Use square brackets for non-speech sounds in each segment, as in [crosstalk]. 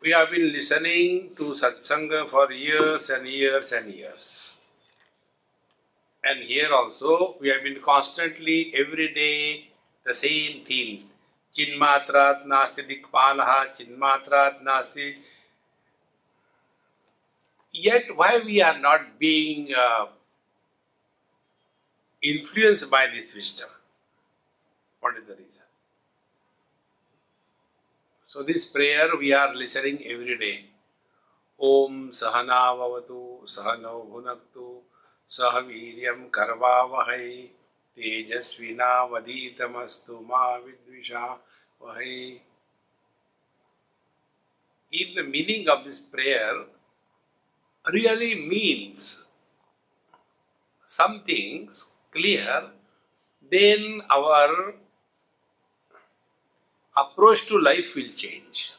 We have been listening to satsanga for years and years and years. And here also we have been constantly every day the same theme. Chinmatrat nasti dikpalaha, chinmatrat nasti. Yet why we are not being uh, influenced by this wisdom? What is the reason? So this prayer we are listening every day. Om Sahana Vavatu Sahano Bhunaktu Sahaviryam Karvavahai Tejasvina Vaditamastu Ma Vidvisha Vahai. In the meaning of this prayer really means some things clear, then our approach to life will change.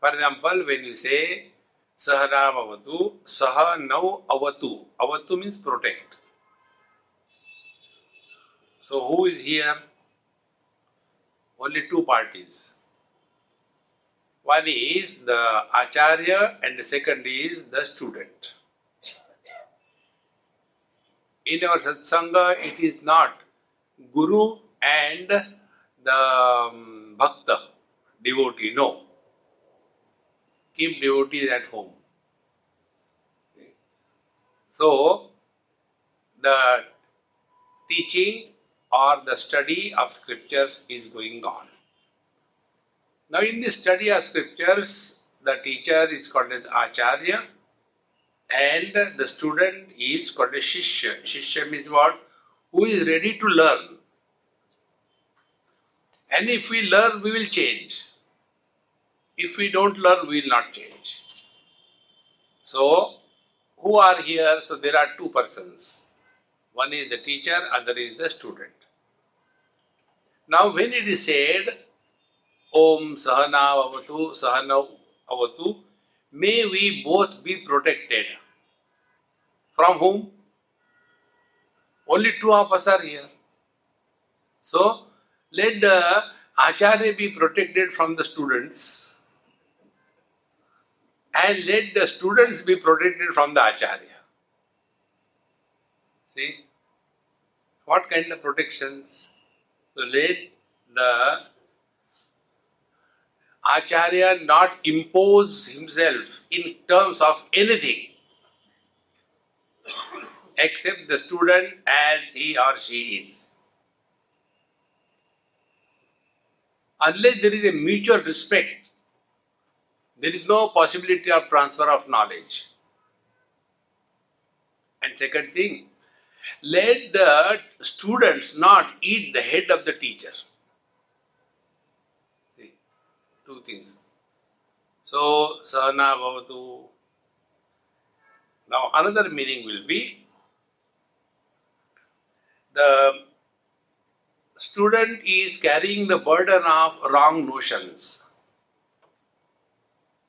For example, when you say Sahana Avatu, Saha now Avatu. Avatu means protect. So who is here? Only two parties. One is the Acharya and the second is the student. In our satsanga, it is not Guru and the um, bhakta, devotee, no. Keep devotees at home. So, the teaching or the study of scriptures is going on. Now, in the study of scriptures, the teacher is called as Acharya and the student is called as Shishya. Shishya means what? Who is ready to learn. And if we learn, we will change. If we don't learn, we will not change. So, who are here? So, there are two persons. One is the teacher, other is the student. Now, when it is said, Om Sahana Avatu, Sahana Avatu, may we both be protected. From whom? Only two of us are here. So, let the Acharya be protected from the students and let the students be protected from the Acharya. See? What kind of protections? So let the Acharya not impose himself in terms of anything except the student as he or she is. Unless there is a mutual respect, there is no possibility of transfer of knowledge. And second thing, let the students not eat the head of the teacher. See, two things. So, Sahana Bhavatu. Now, another meaning will be the student is carrying the burden of wrong notions.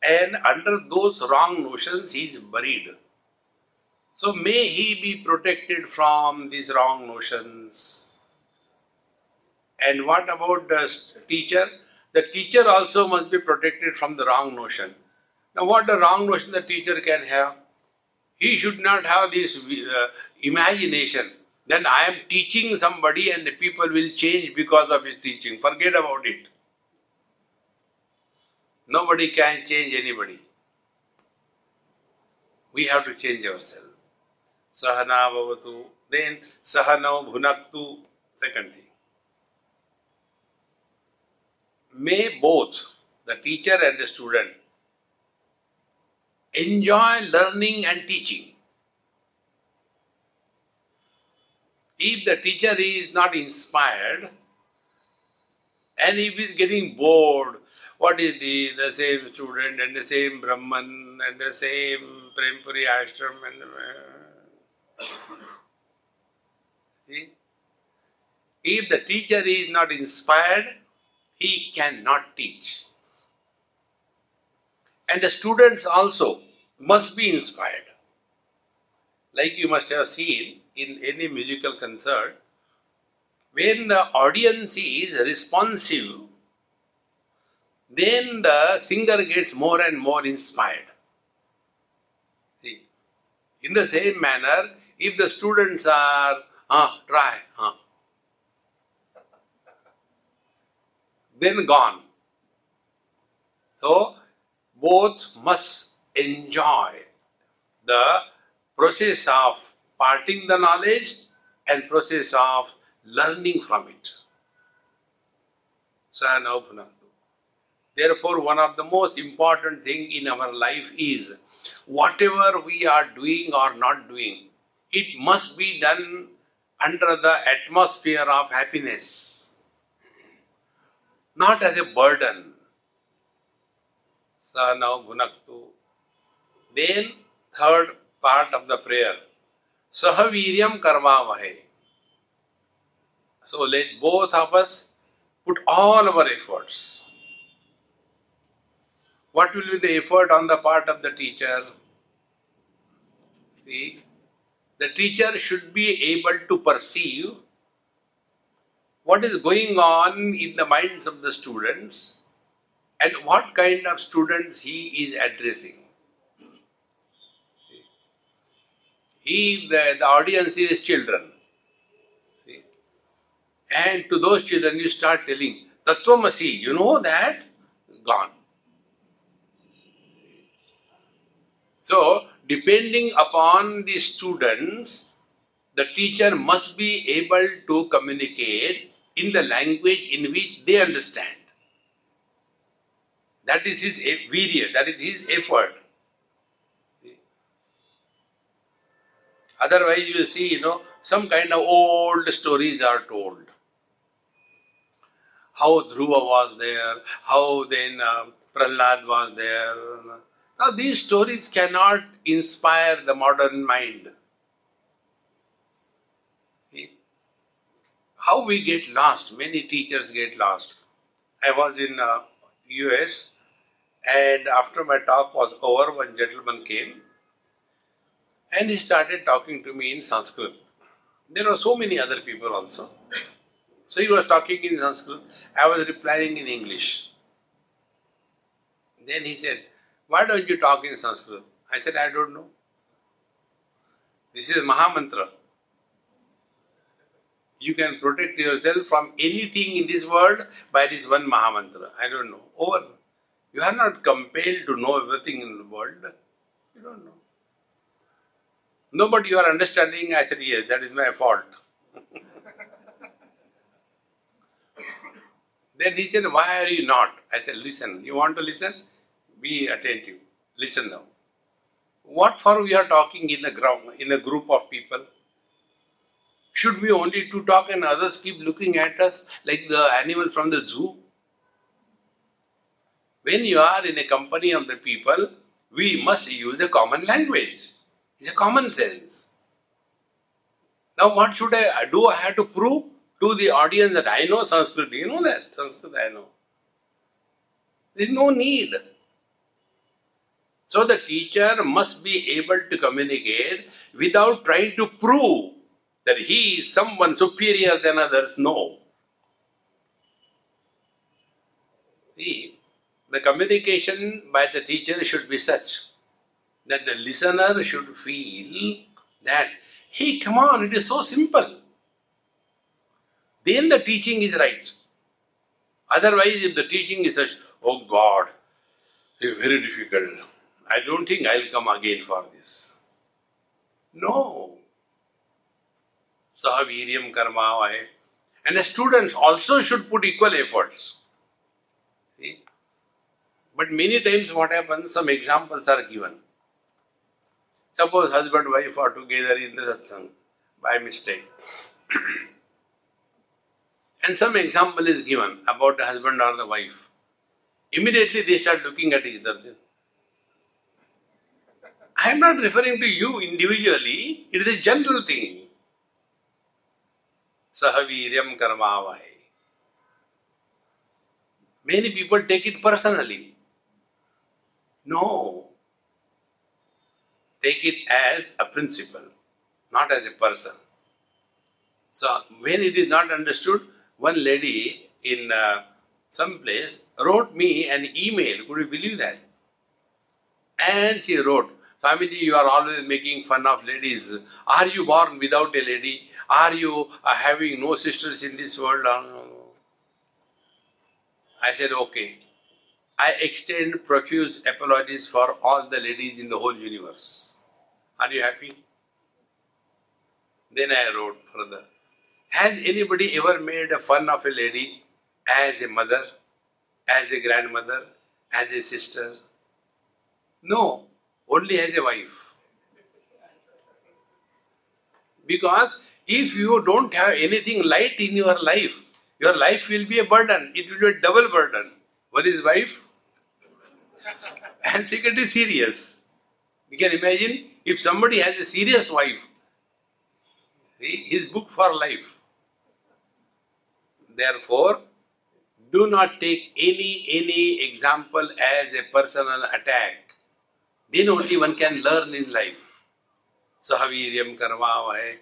And under those wrong notions, he is buried. So may he be protected from these wrong notions. And what about the teacher? The teacher also must be protected from the wrong notion. Now, what the wrong notion the teacher can have? He should not have this uh, imagination. Then I am teaching somebody and the people will change because of his teaching. Forget about it. Nobody can change anybody. We have to change ourselves. Sahana bhavatu. Then sahana bhunaktu. Second thing. May both the teacher and the student enjoy learning and teaching. If the teacher is not inspired, And if he's getting bored, what is the, the same student and the same Brahman and the same Prempuri ashram and [coughs] see? If the teacher is not inspired, he cannot teach. And the students also must be inspired. Like you must have seen in any musical concert, when the audience is responsive, then the singer gets more and more inspired. See, in the same manner, if the students are, ah, try, ah, then gone. So, both must enjoy the process of parting the knowledge and process of learning from it. Therefore, one of the most important thing in our life is whatever we are doing or not doing, it must be done under the atmosphere of happiness, not as a burden. Sahanav bhunaktu. Then, third part of the prayer, सहवीर्यम कर्मावहे। So let both us put all our efforts what will be the effort on the part of the teacher see the teacher should be able to perceive what is going on in the mind of the students and what kind of students he is addressing He, the, the audience is children. See? And to those children, you start telling, Tattvamasi, you know that? Gone. So, depending upon the students, the teacher must be able to communicate in the language in which they understand. That is his virya, that is his effort. Otherwise, you see, you know, some kind of old stories are told. How Dhruva was there, how then uh, Prahlad was there. Now, these stories cannot inspire the modern mind. See? How we get lost, many teachers get lost. I was in uh, US and after my talk was over, one gentleman came and he started talking to me in Sanskrit. There were so many other people also. So he was talking in Sanskrit, I was replying in English. Then he said, Why don't you talk in Sanskrit? I said, I don't know. This is Mahamantra. You can protect yourself from anything in this world by this one Mahamantra. I don't know. Over. You are not compelled to know everything in the world. You don't know. No, but you are understanding. I said, Yes, that is my fault. [laughs] then he said, Why are you not? I said, Listen. You want to listen? Be attentive. Listen now. What for we are talking in a ground, in a group of people? Should we only to talk and others keep looking at us like the animal from the zoo? When you are in a company of the people, we must use a common language. It's a common sense. Now, what should I do? I have to prove to the audience that I know Sanskrit. You know that Sanskrit I know. There is no need. So, the teacher must be able to communicate without trying to prove that he is someone superior than others. No. See, the communication by the teacher should be such that the listener should feel that, hey, come on, it is so simple. Then the teaching is right. Otherwise, if the teaching is such, oh God, it is very difficult. I don't think I'll come again for this. No. Sahaviryam karma And the students also should put equal efforts. See? But many times what happens, some examples are given. Suppose husband wife are together in the satsang by mistake. [clears throat] and some example is given about the husband or the wife. Immediately they start looking at each other. I am not referring to you individually, it is a general thing. Sahaviryam karmavai. Many people take it personally. No. Take it as a principle, not as a person. So, when it is not understood, one lady in uh, some place wrote me an email. Could you believe that? And she wrote, Swamiji, you are always making fun of ladies. Are you born without a lady? Are you uh, having no sisters in this world? I said, okay. I extend profuse apologies for all the ladies in the whole universe. Are you happy? Then I wrote further. Has anybody ever made fun of a lady as a mother, as a grandmother, as a sister? No, only as a wife. Because if you don't have anything light in your life, your life will be a burden. It will be a double burden. One is wife, [laughs] and second is serious. You can imagine if somebody has a serious wife, his book for life. Therefore, do not take any any example as a personal attack. Then only one can learn in life. So Sahaviryam karmavahe.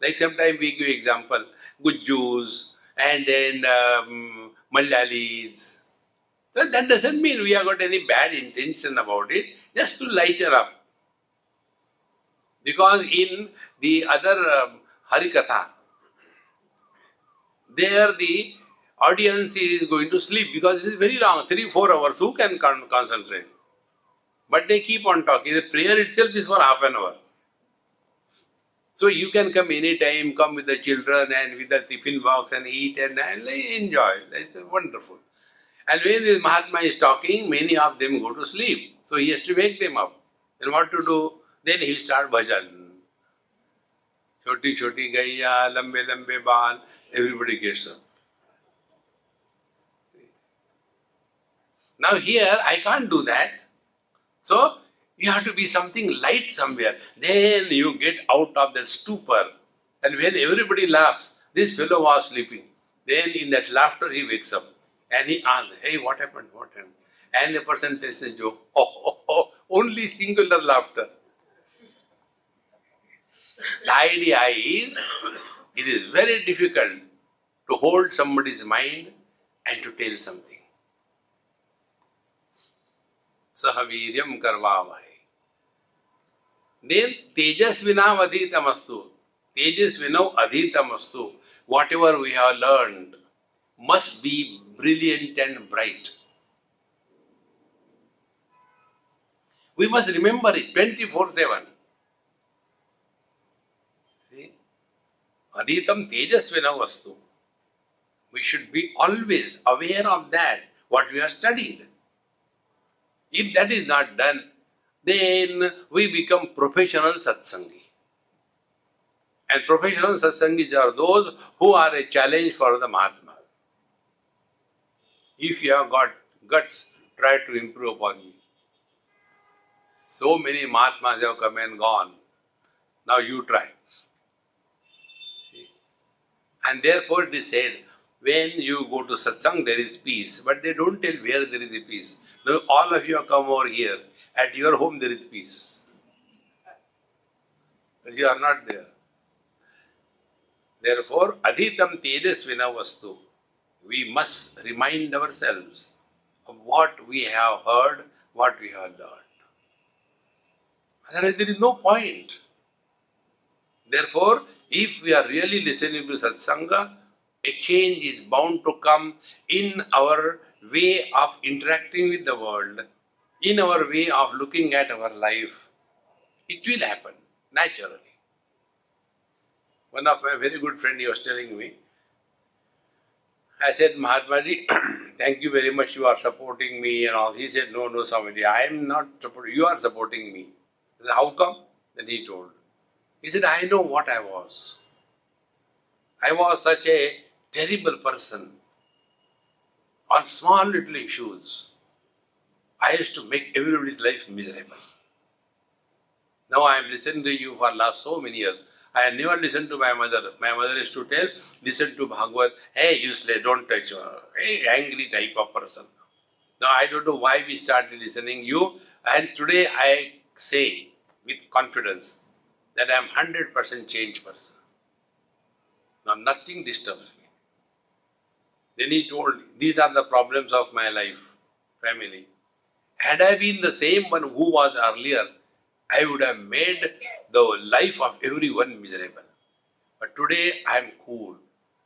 Like sometimes we give example, Gujjus and then um, Malayalis. So that doesn't mean we have got any bad intention about it, just to lighten up. Because in the other um, Harikatha, there the audience is going to sleep because it is very long, three, four hours. Who can con- concentrate? But they keep on talking. The prayer itself is for half an hour. So you can come anytime, come with the children and with the tiffin box and eat and, and enjoy. It's wonderful. And when this Mahatma is talking, many of them go to sleep. So he has to wake them up. Then what to do? Then he start bhajan. Choti choti gaiya, lambe lambe baal, everybody gets up. Now here I can't do that. So you have to be something light somewhere. Then you get out of that stupor. And when everybody laughs, this fellow was sleeping. Then in that laughter he wakes up. And he asks, hey, what happened? What happened? And the person tells a joke. Oh, only singular laughter. The idea is, it is very difficult to hold somebody's mind and to tell something. Sahaviryam karvavai. Then tejasvinam adhitamastu. Tejasvinam adhitamastu. Whatever we have learned must be brilliant and bright. We must remember it 24 7. Adhitam tejasvinam vastu. We should be always aware of that, what we have studied. If that is not done, then we become professional satsangi. And professional satsangis are those who are a challenge for the Mahatmas. If you have got guts, try to improve upon me. So many Mahatmas have come and gone. Now you try. And therefore it is said, when you go to satsang there is peace, but they don't tell where there is a peace. Now all of you have come over here. At your home there is peace. Because you are not there. Therefore, adhitam tejasvina vastu. We must remind ourselves of what we have heard, what we have learned. Otherwise, there is no point. Therefore, if we are really listening to satsanga, a change is bound to come in our way of interacting with the world, in our way of looking at our life, it will happen naturally. One of my very good friend he was telling me, I said, Mahatmaji, [clears throat] thank you very much, you are supporting me and all. He said, No, no, Swamiji, I am not supporting you are supporting me. How come? Then he told. He said, I know what I was. I was such a terrible person on small little issues. I used to make everybody's life miserable. Now I am listening to you for last so many years. I have never listened to my mother. My mother used to tell, listen to Bhagavad, hey useless, don't touch her. Hey angry type of person. Now I don't know why we started listening you and today I say with confidence that I am 100% changed person. Now nothing disturbs me. Then he told, these are the problems of my life, family. Had I been the same one who was earlier, I would have made the life of everyone miserable. But today I am cool.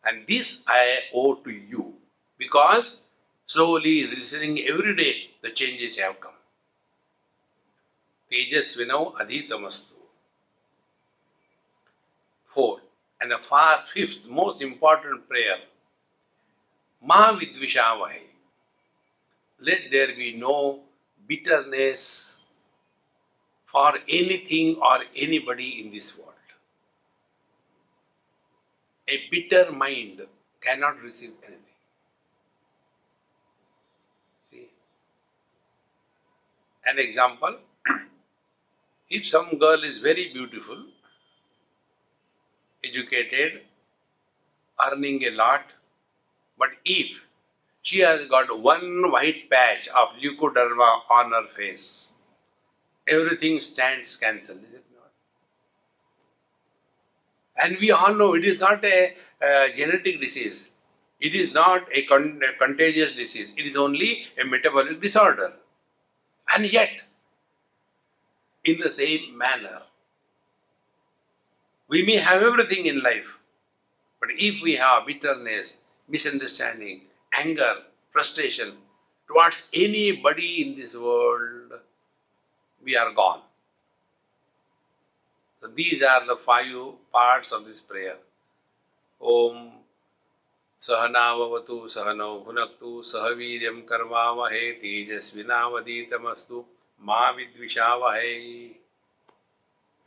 And this I owe to you. Because slowly, listening every day, the changes have come. Tejasvinau adhitamastu. Four. And the far fifth, most important prayer. Ma vidvishavahi. Let there be no bitterness for anything or anybody in this world. A bitter mind cannot receive anything. See? An example [clears throat] if some girl is very beautiful, educated, earning a lot, but if she has got one white patch of leukoderma on her face, everything stands cancelled, is it not? And we all know it is not a genetic disease. It is not a, con- a contagious disease. It is only a metabolic disorder. And yet, in the same manner, we may have everything in life, but if we have bitterness, misunderstanding, anger, frustration towards anybody in this world, we are gone. So these are the five parts of this prayer. Om Sahanavavatu Sahano Bhunaktu Sahaviryam Karmavahe Tejasvinavaditamastu Ma Vidvishavahe.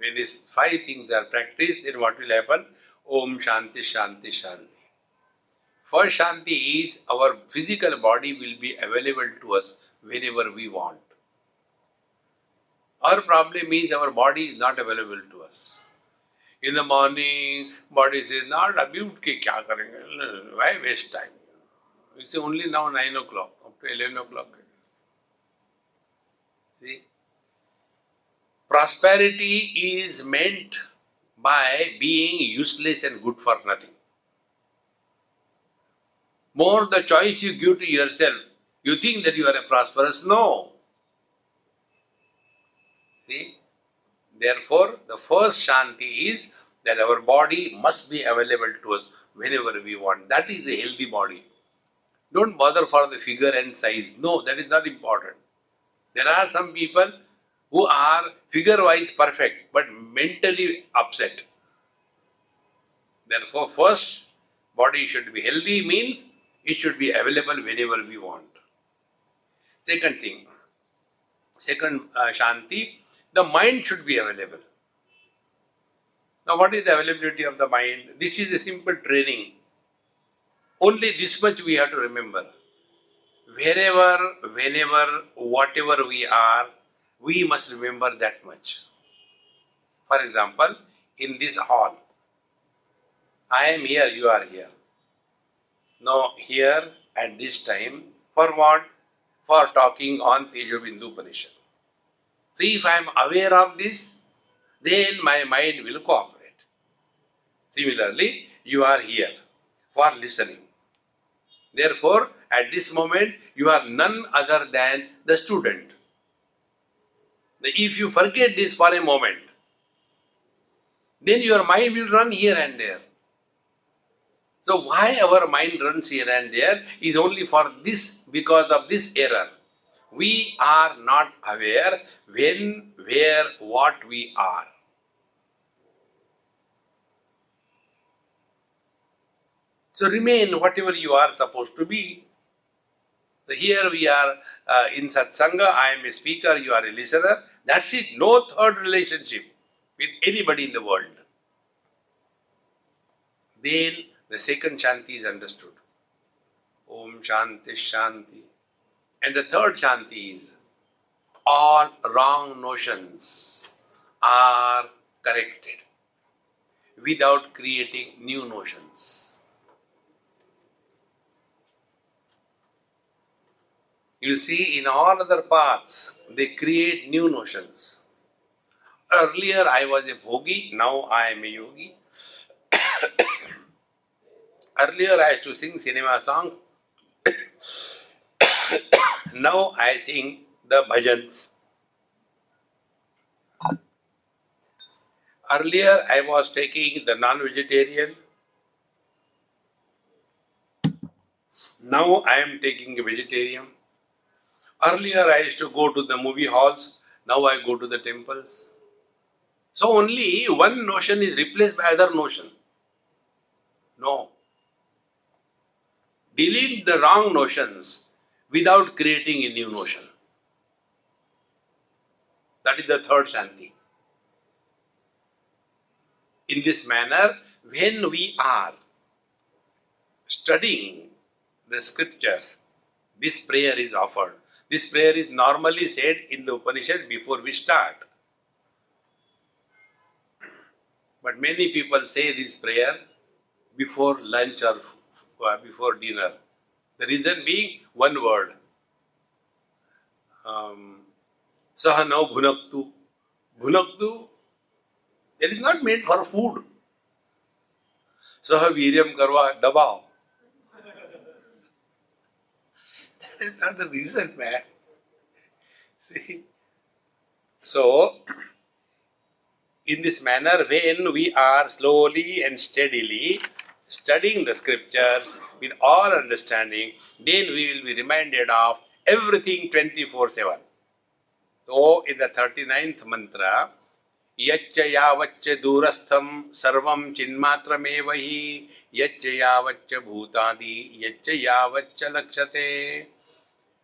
When these five things are practiced, then what will happen? Om Shanti Shanti Shanti. First Shanti is our physical body will be available to us whenever we want. Our problem is our body is not available to us. In the morning, body says, not abute ke kya karenge? Why waste time? It's only now 9 o'clock, up to 11 o'clock. See? Prosperity is meant by being useless and good for nothing. More the choice you give to yourself, you think that you are a prosperous? No. See? Therefore, the first Shanti is that our body must be available to us whenever we want. That is the healthy body. Don't bother for the figure and size. No, that is not important. There are some people who are figure wise perfect but mentally upset. Therefore, first, body should be healthy means it should be available whenever we want. Second thing, second uh, Shanti, the mind should be available. Now, what is the availability of the mind? This is a simple training. Only this much we have to remember. Wherever, whenever, whatever we are, we must remember that much. For example, in this hall, I am here, you are here. Now, here at this time, for what? For talking on Tejobindu Upanishad. So, if I am aware of this, then my mind will cooperate. Similarly, you are here for listening. Therefore, at this moment, you are none other than the student. If you forget this for a moment, then your mind will run here and there. So, why our mind runs here and there is only for this, because of this error. We are not aware when, where, what we are. So remain whatever you are supposed to be. So here we are uh, in satsanga, I am a speaker, you are a listener. That's it, no third relationship with anybody in the world. Then the second Shanti is understood. Om Shanti Shanti. And the third Shanti is all wrong notions are corrected without creating new notions. You'll see in all other paths they create new notions. Earlier I was a bhogi, now I am a yogi. [coughs] Earlier I used to sing cinema song. [coughs] now I sing the bhajans. Earlier I was taking the non-vegetarian. Now I am taking a vegetarian. Earlier I used to go to the movie halls. Now I go to the temples. So only one notion is replaced by other notion. No. Delete the wrong notions without creating a new notion. That is the third Shanti. In this manner, when we are studying the scriptures, this prayer is offered. This prayer is normally said in the Upanishad before we start. But many people say this prayer before lunch or uh, before dinner. The reason being one word. Um, Saha bhunaktu. Bhunaktu, it is not made for food. Saha viryam karva dabao. that is not the reason, man. See? So, in this manner, when we are slowly and steadily studying the scriptures with all understanding, then we will be reminded of everything 24 7. So, in the 39th mantra, यच्च यावच्च दूरस्थम सर्वम चिन्मात्रमेव हि यच्च यावच्च भूतादि यच्च यावच्च लक्ष्यते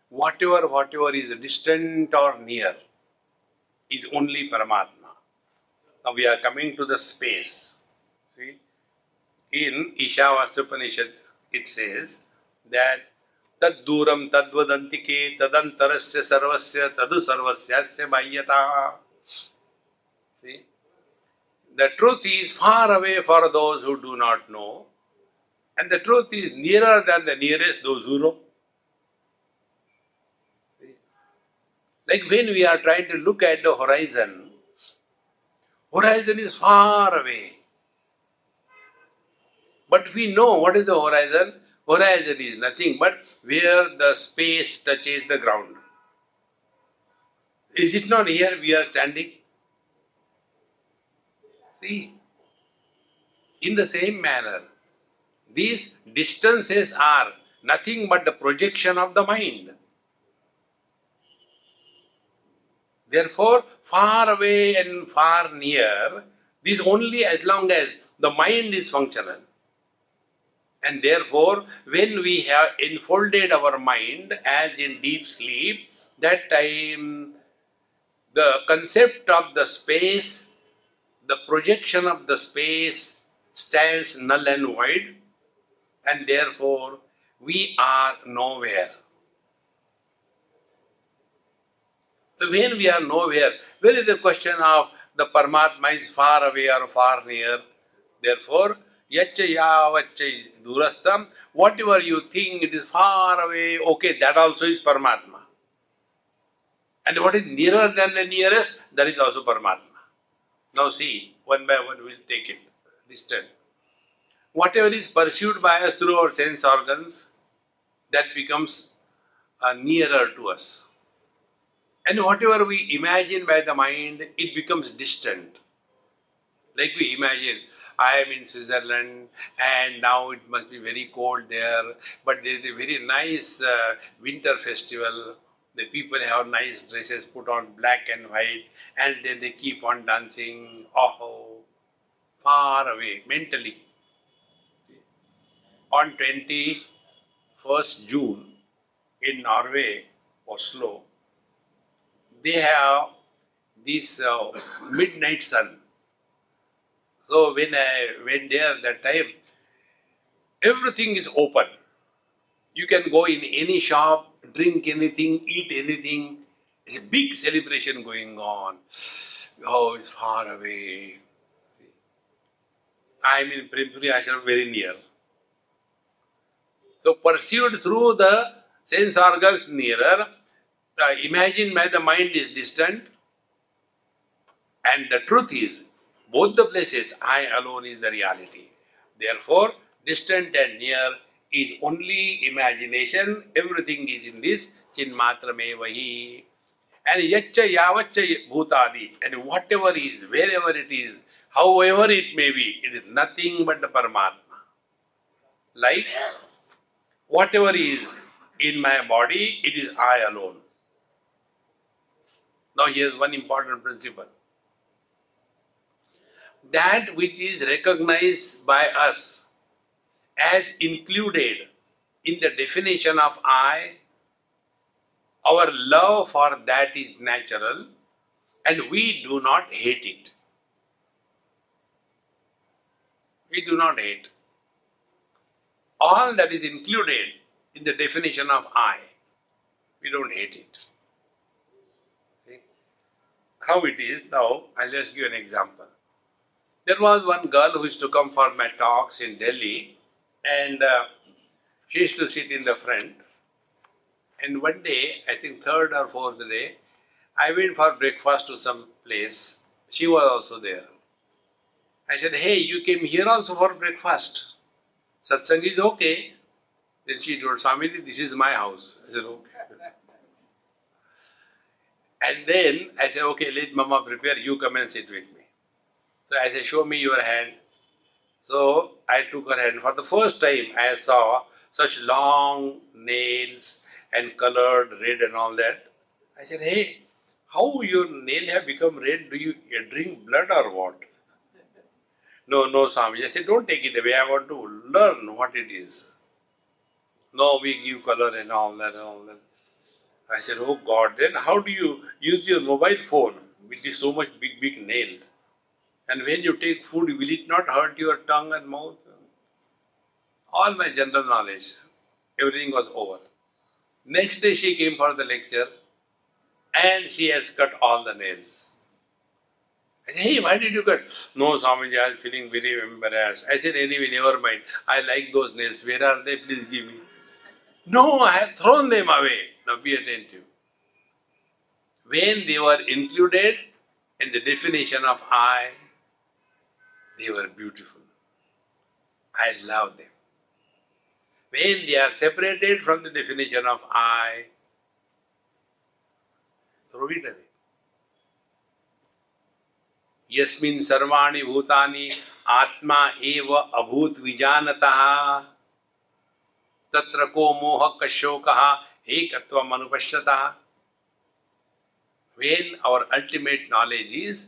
whatever whatever is distant or near is only paramatma now we are coming to the space see in ishavasya Upanishad, it says that duram tadvadantike tadantarasya sarvasya tadu sarvasyasya bahyata See? The truth is far away for those who do not know, and the truth is nearer than the nearest those who know. Like when we are trying to look at the horizon, horizon is far away. But we know what is the horizon. Horizon is nothing but where the space touches the ground. Is it not here we are standing? See, in the same manner, these distances are nothing but the projection of the mind. Therefore, far away and far near, this only as long as the mind is functional. And therefore, when we have enfolded our mind as in deep sleep, that time the concept of the space the projection of the space stands null and void, and therefore we are nowhere. So when we are nowhere, where is the question of the Paramatma is far away or far near? Therefore, yacha yavacha durastam, whatever you think it is far away, okay, that also is Paramatma. And what is nearer than the nearest, that is also Paramatma. Now see, one by one we'll take it. Distant. Whatever is pursued by us through our sense organs, that becomes uh, nearer to us. And whatever we imagine by the mind, it becomes distant. Like we imagine, I am in Switzerland and now it must be very cold there, but there is a very nice uh, winter festival. The people have nice dresses put on black and white and then they keep on dancing. Oh far away mentally. On 21st june in norway oslo they have this uh, midnight sun so when i went there that time everything is open. You can go in any shop, drink anything, eat anything. It's a big celebration going on. Oh, it's far away. I'm in Prempuri Ashram very near. So perceived through the sense organs nearer, imagined by the mind is distant, and the truth is, both the places, I alone is the reality. Therefore, distant and near is only imagination, everything is in this chinmatrame vahi. And yacha yavacha bhutadi, and whatever is, wherever it is, however it may be, it is nothing but the Paramatma. Like whatever is in my body, it is I alone. Now, here is one important principle that which is recognized by us as included in the definition of I, our love for that is natural and we do not hate it. We do not hate. All that is included in the definition of I, we don't hate it. How it is now, I'll just give an example. There was one girl who used to come for my talks in Delhi, and uh, she used to sit in the front. And one day, I think third or fourth day, I went for breakfast to some place. She was also there. I said, Hey, you came here also for breakfast. Satsang is okay. Then she told Swamiji, This is my house. I said, Okay. And then I said, Okay, let Mama prepare, you come and sit with me. So I said, Show me your hand. So I took her hand. For the first time, I saw such long nails and colored red and all that. I said, Hey, how your nail have become red? Do you drink blood or what? No, no, Swami. I said, Don't take it away. I want to learn what it is. No, we give color and all that and all that. I said, Oh God, then how do you use your mobile phone with so much big, big nails? And when you take food, will it not hurt your tongue and mouth? All my general knowledge, everything was over. Next day she came for the lecture and she has cut all the nails. I said, hey, why did you cut? No, Swamiji, I was feeling very embarrassed. I said, anyway, never mind. I like those nails. Where are they? Please give me. No, I have thrown them away. Now be attentive. When they were included in the definition of I, they were beautiful. I love them. When they are separated from the definition of I, throw it away. यस्मिन् सर्वाणि भूतानि आत्मा एव अभूत विजानतः तत्र को मोह कशोकः ekatvam anupashyata. When our ultimate knowledge is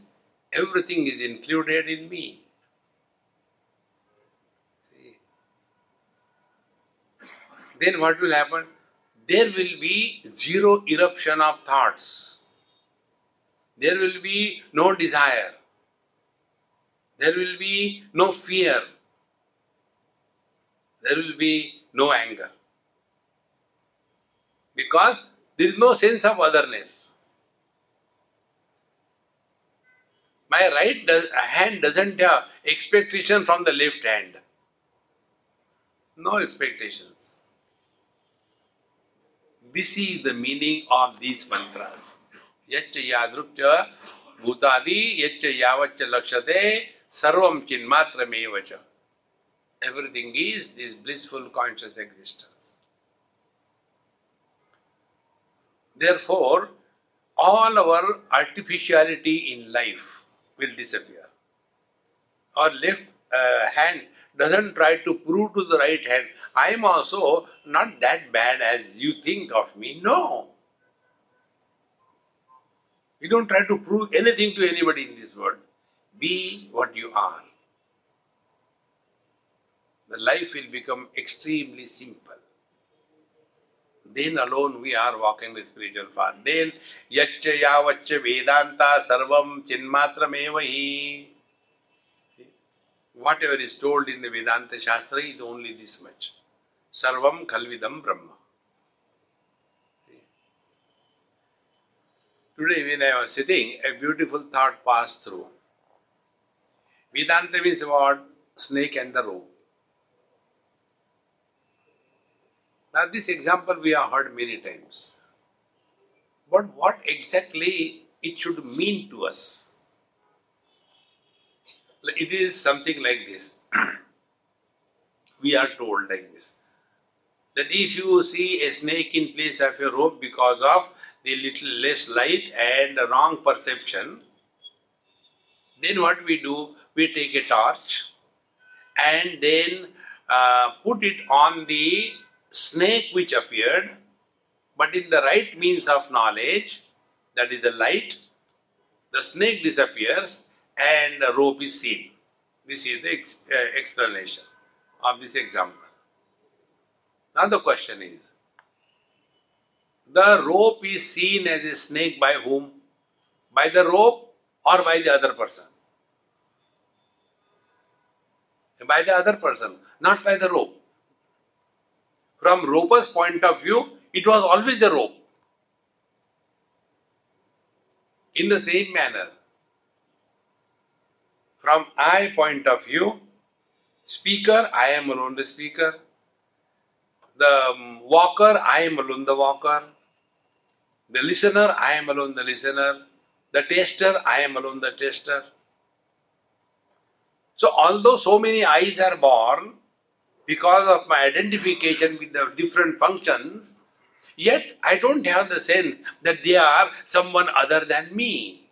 everything is included in me. See? Then what will happen? There will be zero eruption of thoughts. There will be no desire. There will be no fear. There will be no anger. Because there is no sense of otherness. My right hand doesn't have expectation from the left hand. No expectations. This is the meaning of these mantras. Yaccha yadrupcha bhutadi yaccha yavaccha lakshate Sarvam chinmatramevacha. Everything is this blissful conscious existence. Therefore, all our artificiality in life will disappear. Our left uh, hand doesn't try to prove to the right hand, I am also not that bad as you think of me. No. You don't try to prove anything to anybody in this world. Be what you are. The life will become extremely simple. Then alone we are walking the spiritual path. Then yaccha yavaccha vedanta sarvam chinmatramevahi. whatever is told in the Vedanta Shastra is only this much. Sarvam Khalvidam Brahma. Today, when I was sitting, a beautiful thought passed through. Vedanta means what? Snake and the rope. Now, this example we have heard many times. But what exactly it should mean to us? It is something like this. [clears throat] we are told like this that if you see a snake in place of a rope because of the little less light and wrong perception, then what we do, we take a torch and then uh, put it on the snake which appeared, but in the right means of knowledge, that is the light, the snake disappears and the rope is seen. This is the ex- uh, explanation of this example. Now the question is, the rope is seen as a snake by whom? By the rope or by the other person? By the other person, not by the rope. From roper's point of view, it was always the rope. In the same manner, from I point of view, speaker, I am alone the speaker. The um, walker, I am alone the walker. The listener, I am alone the listener. The tester, I am alone the tester. So, although so many eyes are born because of my identification with the different functions, yet I don't have the sense that they are someone other than me.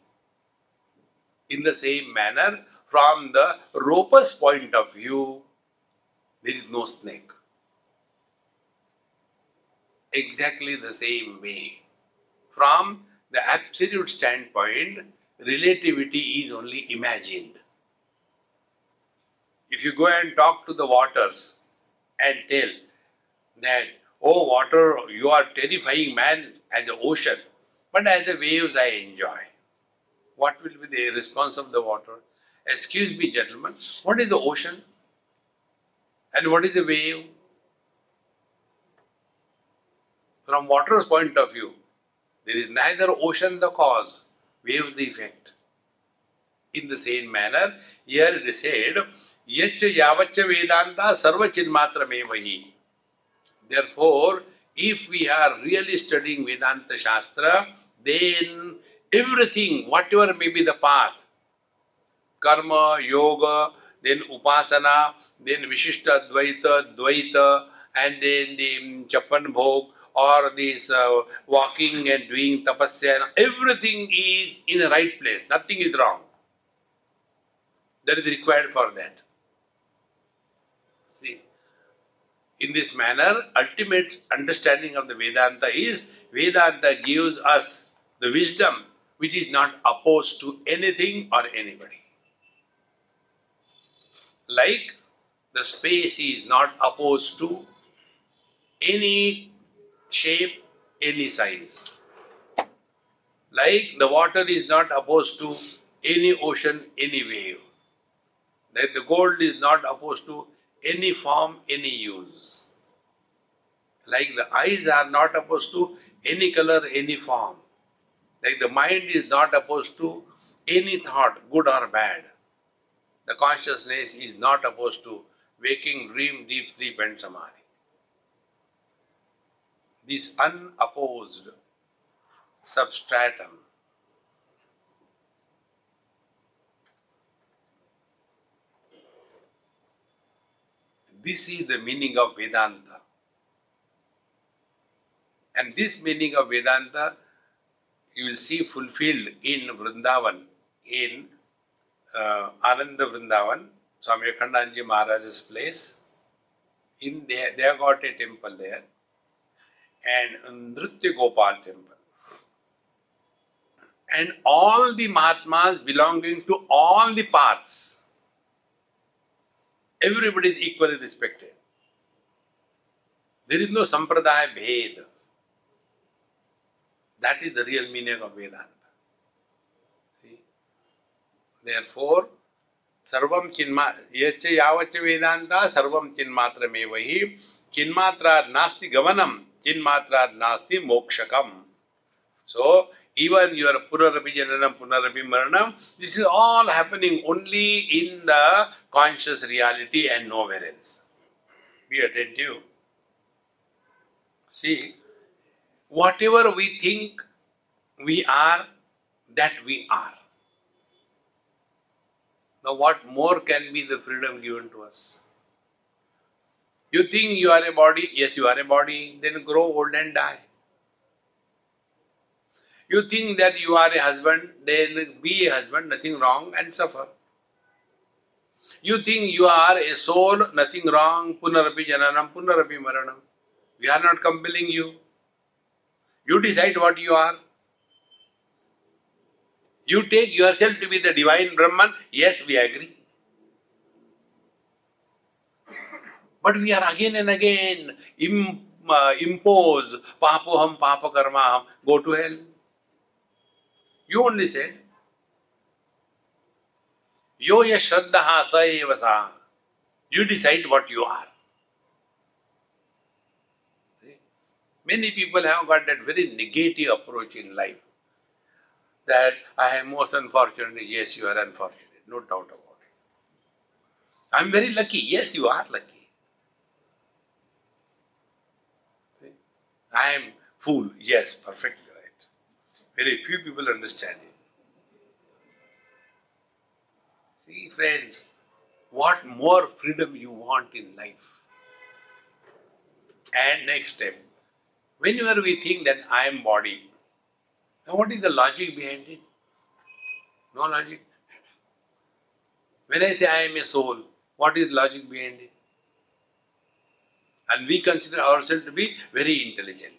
In the same manner, from the roper's point of view, there is no snake. Exactly the same way. From the absolute standpoint, relativity is only imagined. If you go and talk to the waters and tell that, oh, water, you are terrifying man as an ocean, but as the waves I enjoy. What will be the response of the water? Excuse me, gentlemen, what is the ocean? And what is the wave? From water's point of view, there is neither ocean the cause, wave the effect. In the same manner, here it is said, Yacha Yavacha Vedanta Sarva Chinmatramevahi. Therefore, if we are really studying Vedanta Shastra, then everything, whatever may be the path, karma, yoga, then upasana, then Vishishta Dvaita, Dvaita, and then the Chapan Bhog, or this uh, walking and doing tapasya, everything is in the right place, nothing is wrong. That is required for that. See, in this manner, ultimate understanding of the Vedanta is Vedanta gives us the wisdom which is not opposed to anything or anybody. Like the space is not opposed to any shape, any size. Like the water is not opposed to any ocean, any wave. Like the gold is not opposed to any form, any use. Like the eyes are not opposed to any color, any form. Like the mind is not opposed to any thought, good or bad. The consciousness is not opposed to waking, dream, deep sleep, and samadhi. This unopposed substratum This is the meaning of Vedanta. And this meaning of Vedanta you will see fulfilled in Vrindavan, in uh, Ananda Vrindavan, Swami Vivekanandaji Maharaj's place. In there, they have got a temple there, and Nritya Gopal temple. And all the Mahatmas belonging to all the paths, everybody is equally respected. There is no Sampradaya Bhed. That is the real meaning of Vedanta. See? Therefore, सर्वम चिन्मा यच्च यावच्च वेदांता सर्वम चिन्मात्रमेव हि चिन्मात्रा नास्ति गमनम चिन्मात्रा नास्ति मोक्षकम सो even your Punarapi Jananam, Punarapi Maranam, this is all happening only in the conscious reality and nowhere else. Be attentive. See, whatever we think we are, that we are. Now, what more can be the freedom given to us? You think you are a body? Yes, you are a body. Then grow old and die. You think that you are a husband, then be a husband, nothing wrong, and suffer. You think you are a soul, nothing wrong, punarapi jananam, punarapi maranam. We are not compelling you. You decide what you are. You take yourself to be the divine Brahman, yes, we agree. But we are again and again Im, uh, impose papoham, papakarmaham, go to hell. You only said, Yo ya shraddha sa eva sa. You decide what you are. Many people have got that very negative approach in life. That I am most unfortunate. Yes, you are unfortunate. No doubt about it. I am very lucky. Yes, you are lucky. I am fool. Yes, perfectly. Very few people understand it. See, friends, what more freedom you want in life? And next step, whenever we think that I am body, now what is the logic behind it? No logic. When I say I am a soul, what is logic behind it? And we consider ourselves to be very intelligent.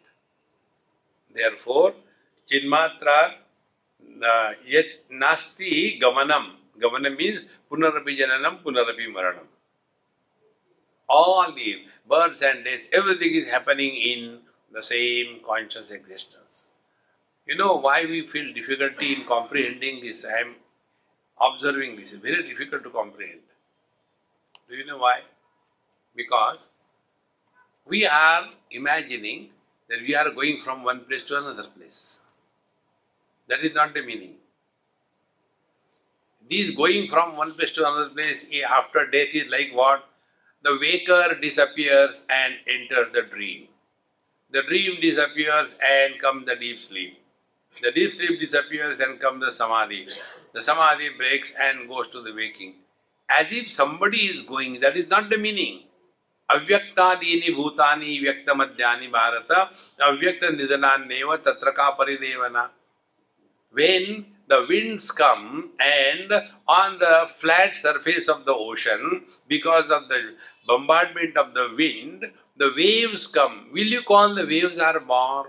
Therefore, Chinmatra uh, yet nasti गमनम Gavanam means punarapi jananam, punarapi maranam. All the births and deaths, everything is happening in the same conscious existence. You know why we feel difficulty in comprehending this? I am observing this. Very difficult to comprehend. Do you know why? Because we are imagining that we are going from one place to another place. that is not the meaning. This going from one place to another place eh, after death is like what? The waker disappears and enters the dream. The dream disappears and comes the deep sleep. The deep sleep disappears and comes the samadhi. The samadhi breaks and goes to the waking. As if somebody is going, that is not the meaning. अव्यक्तादीनि भूतानि व्यक्तमध्यानि भारत अव्यक्त निधनान्नेव तत्र का परिदेवना when the winds come and on the flat surface of the ocean, because of the bombardment of the wind, the waves come. Will you call the waves are born?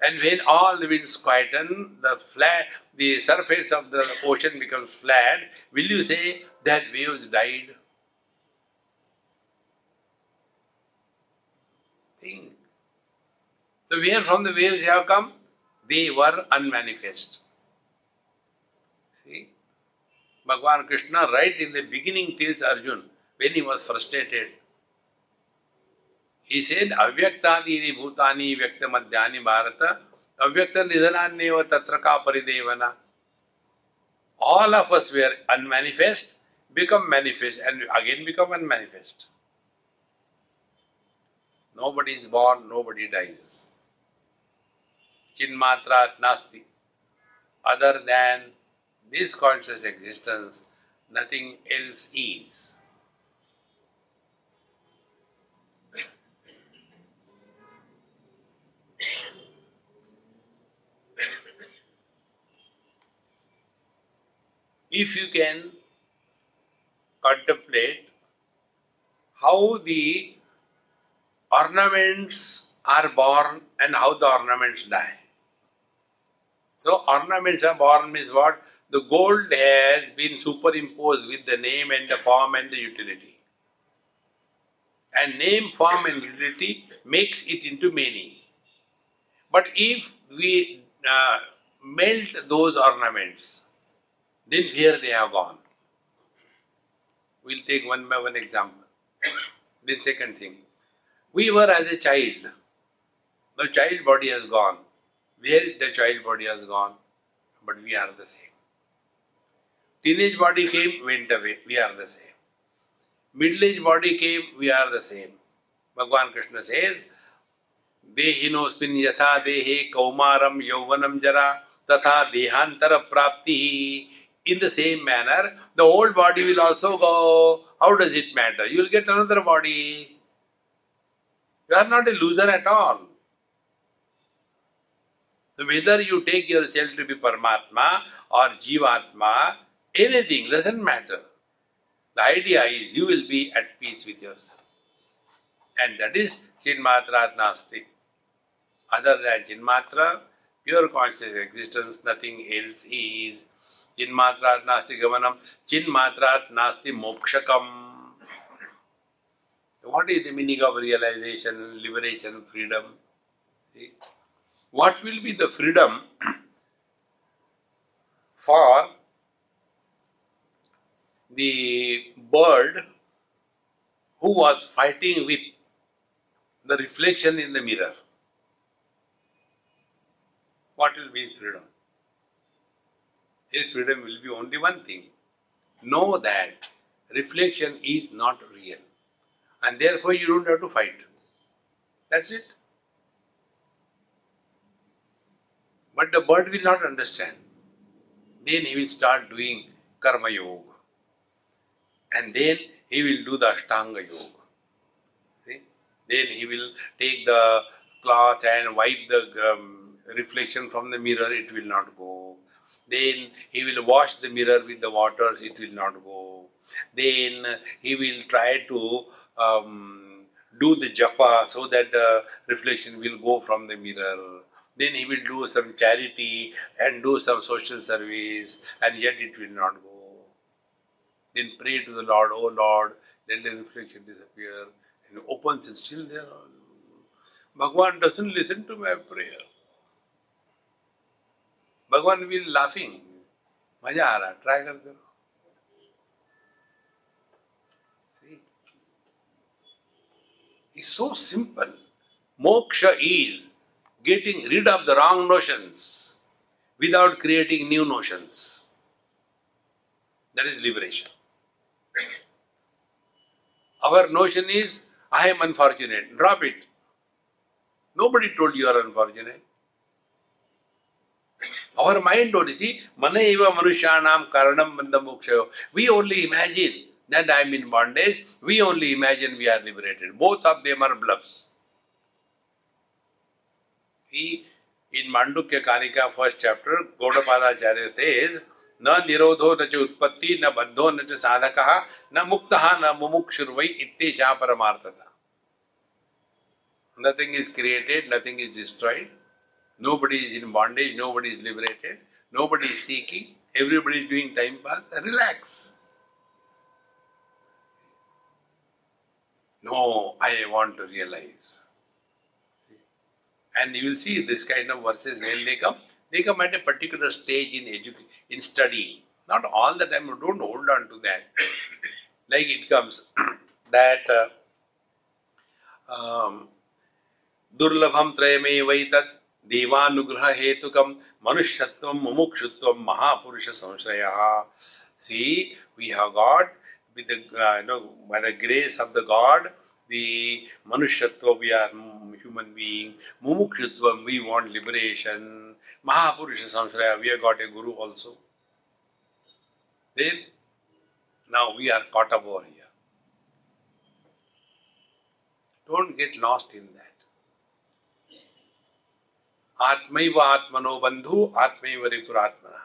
And when all the winds quieten, the flat, the surface of the ocean becomes flat. Will you say that waves died? Think. So where from the waves have come? They were unmanifest. See? Bhagavan Krishna, right in the beginning, tells Arjun when he was frustrated. He said, Avyaktadini bhutani vyaktamadhyani bharata avyakta nidhananyeva tatra ka paridevana. All of us were unmanifest, become manifest, and again become unmanifest. Nobody is born, nobody dies. Chinmatrat Nasti. Other than this conscious existence, nothing else is. if you can contemplate how the ornaments are born and how the ornaments die. So ornaments of born is what? The gold has been superimposed with the name and the form and the utility. And name, form and utility makes it into meaning. But if we uh, melt those ornaments, then here they have gone. We'll take one by one example. The second thing. We were as a child. The child body has gone. Where the child body has gone? But we are the same. Teenage body came, went away. We are the same. Middle age body came, we are the same. Bhagavan Krishna says, देहिनोस्मिन् यथा देहे कौमारम यौवनम जरा तथा देहांतर प्राप्ति in the same manner the old body will also go how does it matter you will get another body you are not a loser at all so whether you take yourself to be Paramatma or Jivatma, anything doesn't matter. The idea is you will be at peace with yourself. And that is Chinmatrat Nasti. Other than Chinmatra, pure conscious existence, nothing else is. Chinmatrat Nasti Gavanam, Chinmatrat Nasti Mokshakam. What is the meaning of realization, liberation, freedom? What will be the freedom for the bird who was fighting with the reflection in the mirror? What will be his freedom? His freedom will be only one thing know that reflection is not real, and therefore you don't have to fight. That's it. But the bird will not understand. Then he will start doing karma yoga. And then he will do the ashtanga yoga. See? Then he will take the cloth and wipe the um, reflection from the mirror, it will not go. Then he will wash the mirror with the waters, it will not go. Then he will try to um, do the japa so that the reflection will go from the mirror then he will do some charity and do some social service, and yet it will not go. Then pray to the Lord, Oh Lord, let the reflection disappear, and opens and still there. Bhagwan doesn't listen to my prayer. Bhagwan will laughing. मजा आ रहा try कर करो See? It's so simple. Moksha is getting rid of the wrong notions without creating new notions. That is liberation. [coughs] Our notion is, I am unfortunate. Drop it. Nobody told you are unfortunate. [coughs] Our mind only, see, mana eva manushanam karanam bandha We only imagine that I am in bondage. We only imagine we are liberated. Both of them are bluffs. भक्ति इन मांडुक्य कहानी का first chapter Gaudapadacharya से न निरोधो, न च उत्पत्ति, न बंधो, न च साधक, न मुक्त, न मुमुक्ष इतने nothing is created nothing is destroyed nobody is in bondage nobody is liberated nobody is seeking everybody is doing time pass relax no I want to realise And you will see this kind of verses when they come. They come at a particular stage in education, in studying. Not all the time. Don't hold on to that. [coughs] like it comes [coughs] that uh, um, Durlabham Trayame Vaitat Devanugraha Hetukam Manushyattvam Mumukshutvam Mahapurusha Samshrayaha. See, we have got with the uh, you know by the grace of the God the Manushatva, we are human being, Mumukshutvam, we want liberation, Mahapurusha Samsraya, we have got a guru also. Then, now we are caught up over here. Don't get lost in that. Atmaiva Atmano Bandhu, Atmaiva Rikuratmana.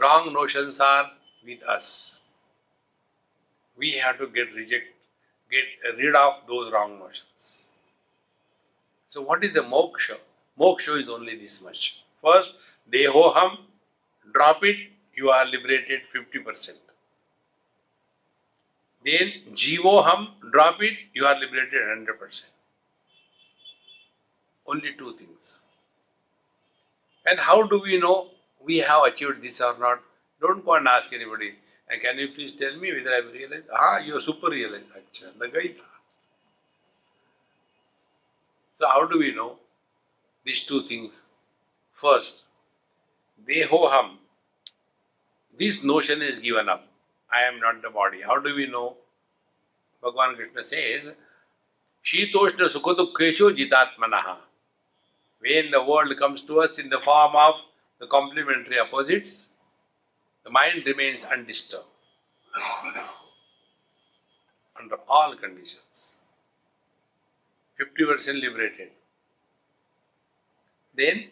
Wrong notions are with us. We have to get rejected get uh, rid of those wrong notions. So, what is the moksha? Moksha is only this much. First, dehoham, drop it, you are liberated 50%. Then, jivoham, drop it, you are liberated 100%. Only two things. And how do we know we have achieved this or not? Don't go and ask anybody. And can you please tell me whether I've realized? Ah, you are super realized. Acha, lagai tha. So how do we know these two things? First, dehoham. This notion is given up. I am not the body. How do we know? Bhagavan Krishna says, Shitoshna Sukhadukkeshu jitatmanaha. When the world comes to us in the form of the complementary opposites, the mind remains undisturbed under all conditions. 50% liberated. Then,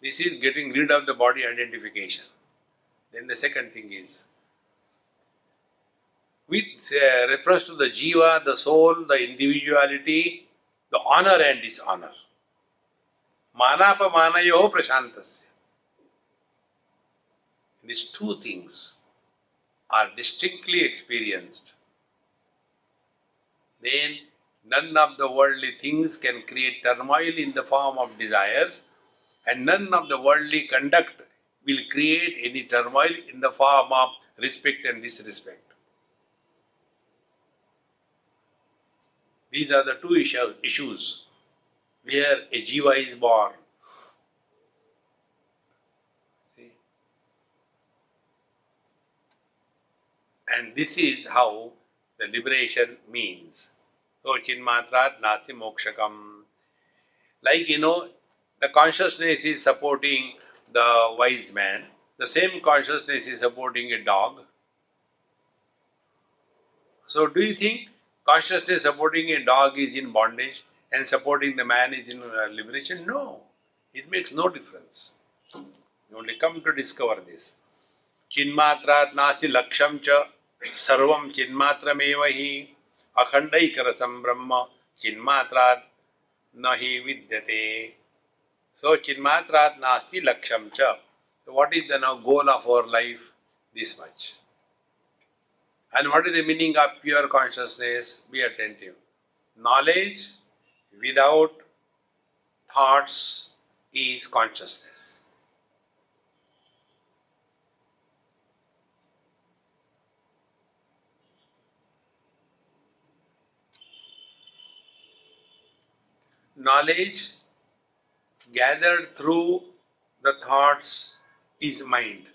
this is getting rid of the body identification. Then the second thing is, with uh, reference to the jiva, the soul, the individuality, the honor and dishonor. Manapamanayo prashantasya. These two things are distinctly experienced. Then none of the worldly things can create turmoil in the form of desires, and none of the worldly conduct will create any turmoil in the form of respect and disrespect. These are the two issues where a jiva is born. And this is how the liberation means. So, chinmatrat nasti mokshakam. Like, you know, the consciousness is supporting the wise man, the same consciousness is supporting a dog. So, do you think consciousness supporting a dog is in bondage and supporting the man is in uh, liberation? No, it makes no difference. You only come to discover this. Nasti laksham cha sarvam chinmatrameva hi अखंडैकरसम ब्रह्म चिन्मात्रात न ही विद्यते सो चिन्मात्रात नास्ति लक्ष्यम च what is the now goal of our life? This much. And what is the meaning of pure consciousness? Be attentive. Knowledge without thoughts is consciousness. Knowledge gathered through the thoughts is mind.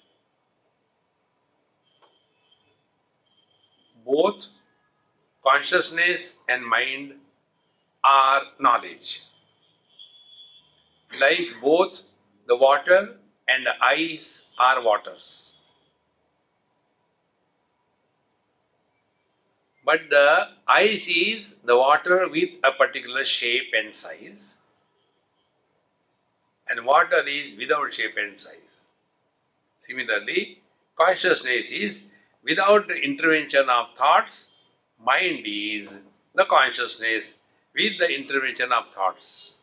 Both consciousness and mind are knowledge. Like both the water and the ice are waters. But the ice is the water with a particular shape and size, and water is without shape and size. Similarly, consciousness is without the intervention of thoughts, mind is the consciousness with the intervention of thoughts.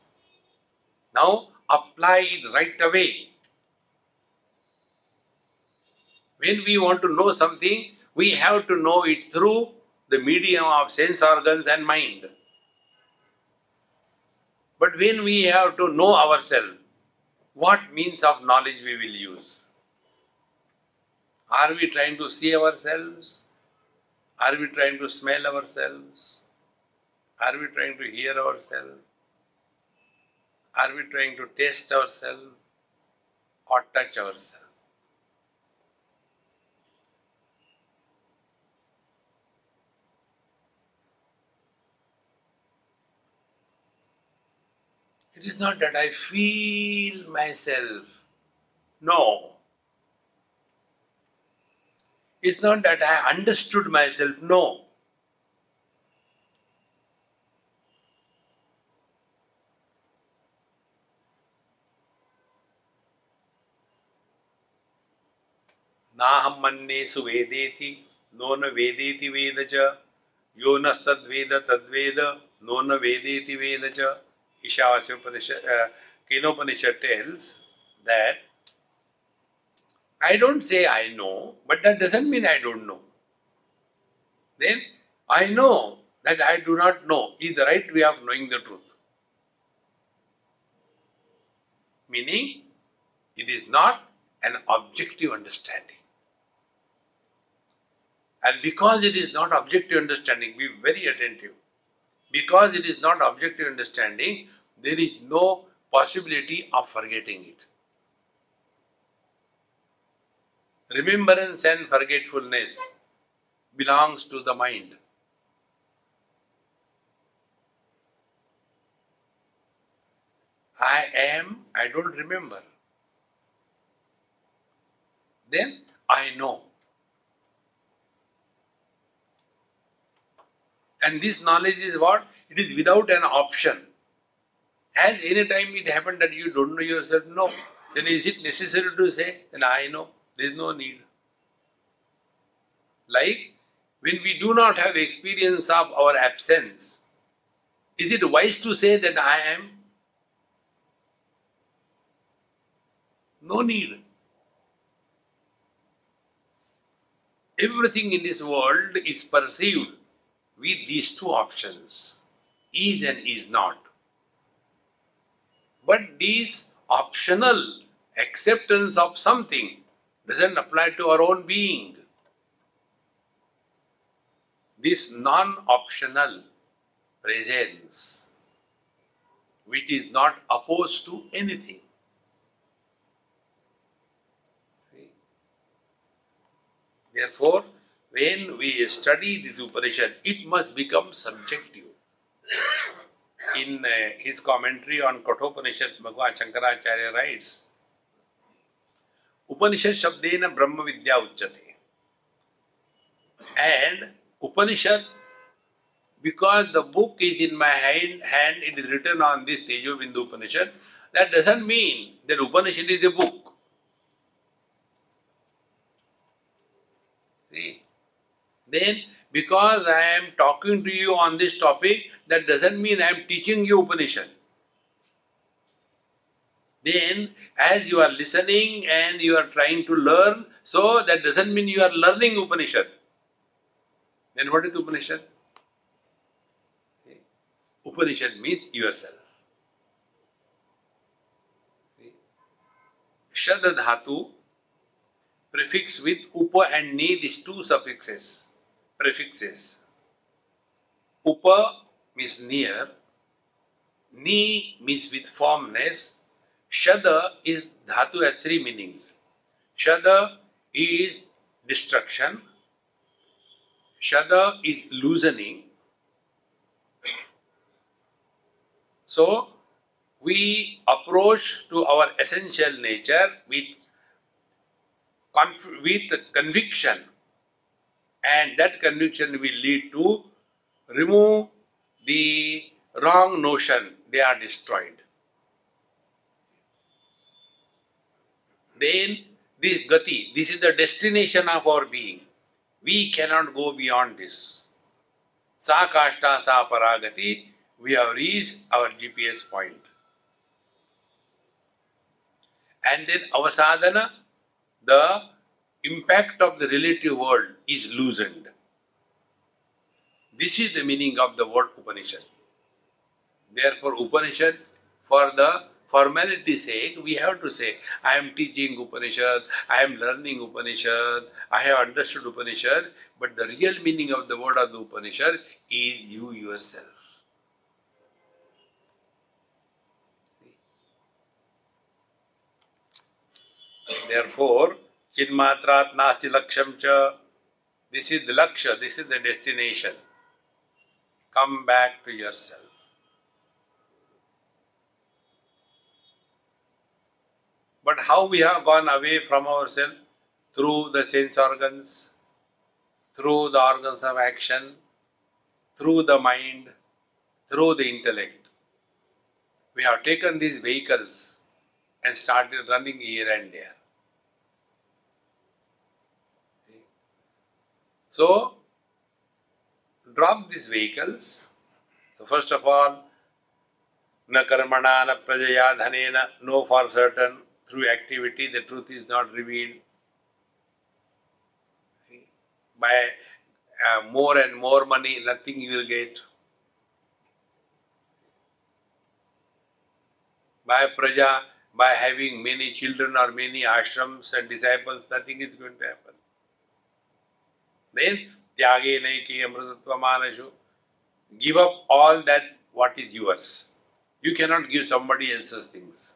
Now apply it right away. When we want to know something, we have to know it through the medium of sense organs and mind. But when we have to know ourselves, what means of knowledge we will use? Are we trying to see ourselves? Are we trying to smell ourselves? Are we trying to hear ourselves? Are we trying to taste ourselves or touch ourselves? It is not that I feel myself. No. It's not that I understood myself. No. नाहम मन्नेसु वेदेति no न वेदेति वेद च यो नस्तद्वेद तद्वेद no न वेदेति वेद च Ishavasya Upanishad, uh, tells that I don't say I know, but that doesn't mean I don't know. Then I know that I do not know is the right way of knowing the truth. Meaning, it is not an objective understanding. And because it is not objective understanding, be very attentive. Because it is not objective understanding, there is no possibility of forgetting it. Remembrance and forgetfulness belongs to the mind. I am, I don't remember. Then I know. And this knowledge is what? It is without an option. Has any time it happened that you don't know yourself? No. Then is it necessary to say, then I know? There is no need. Like when we do not have experience of our absence, is it wise to say that I am? No need. Everything in this world is perceived with these two options is and is not. But this optional acceptance of something doesn't apply to our own being. This non optional presence, which is not opposed to anything. Therefore, when we study this Upanishad, it must become subjective. In uh, his commentary on Kathopanishad, Bhagwan Shankaracharya writes, Upanishad Shabdena Brahma Vidya Uchyate. And Upanishad, because the book is in my hand, hand it is written on this Tejo Bindu Upanishad, that doesn't mean that Upanishad is a book. See? Then, because I am talking to you on this topic, that doesn't mean I am teaching you Upanishad. Then, as you are listening and you are trying to learn, so that doesn't mean you are learning Upanishad. Then, what is Upanishad? Upanishad means yourself. Shadha dhatu prefix with upa and ni, these two suffixes, prefixes. Upa means near, ni means with formness, shada is dhatu has three meanings. Shada is destruction, shada is loosening. So, we approach to our essential nature with with conviction, and that conviction will lead to remove the wrong notion, they are destroyed. Then, this gati, this is the destination of our being. We cannot go beyond this. Sa kashta sa paragati, we have reached our GPS point. And then avasadana, the impact of the relative world is loosened. This is the meaning of the word Upanishad. Therefore, Upanishad, for the formality's sake, we have to say, I am teaching Upanishad, I am learning Upanishad, I have understood Upanishad, but the real meaning of the word of the Upanishad is you yourself. Therefore, Chinmatrat Nasti Laksham Cha, this is the Laksha, this is the destination. Come back to yourself. But how we have gone away from ourselves? Through the sense organs, through the organs of action, through the mind, through the intellect. We have taken these vehicles and started running here and there. So, drop these vehicles. So, first of all, na karmana na prajaya dhanena, know for certain through activity the truth is not revealed. By uh, more and more money, nothing you will get. By praja, by having many children or many ashrams and disciples, nothing is going to happen. Then Tyage Naiki. Give up all that what is yours. You cannot give somebody else's things.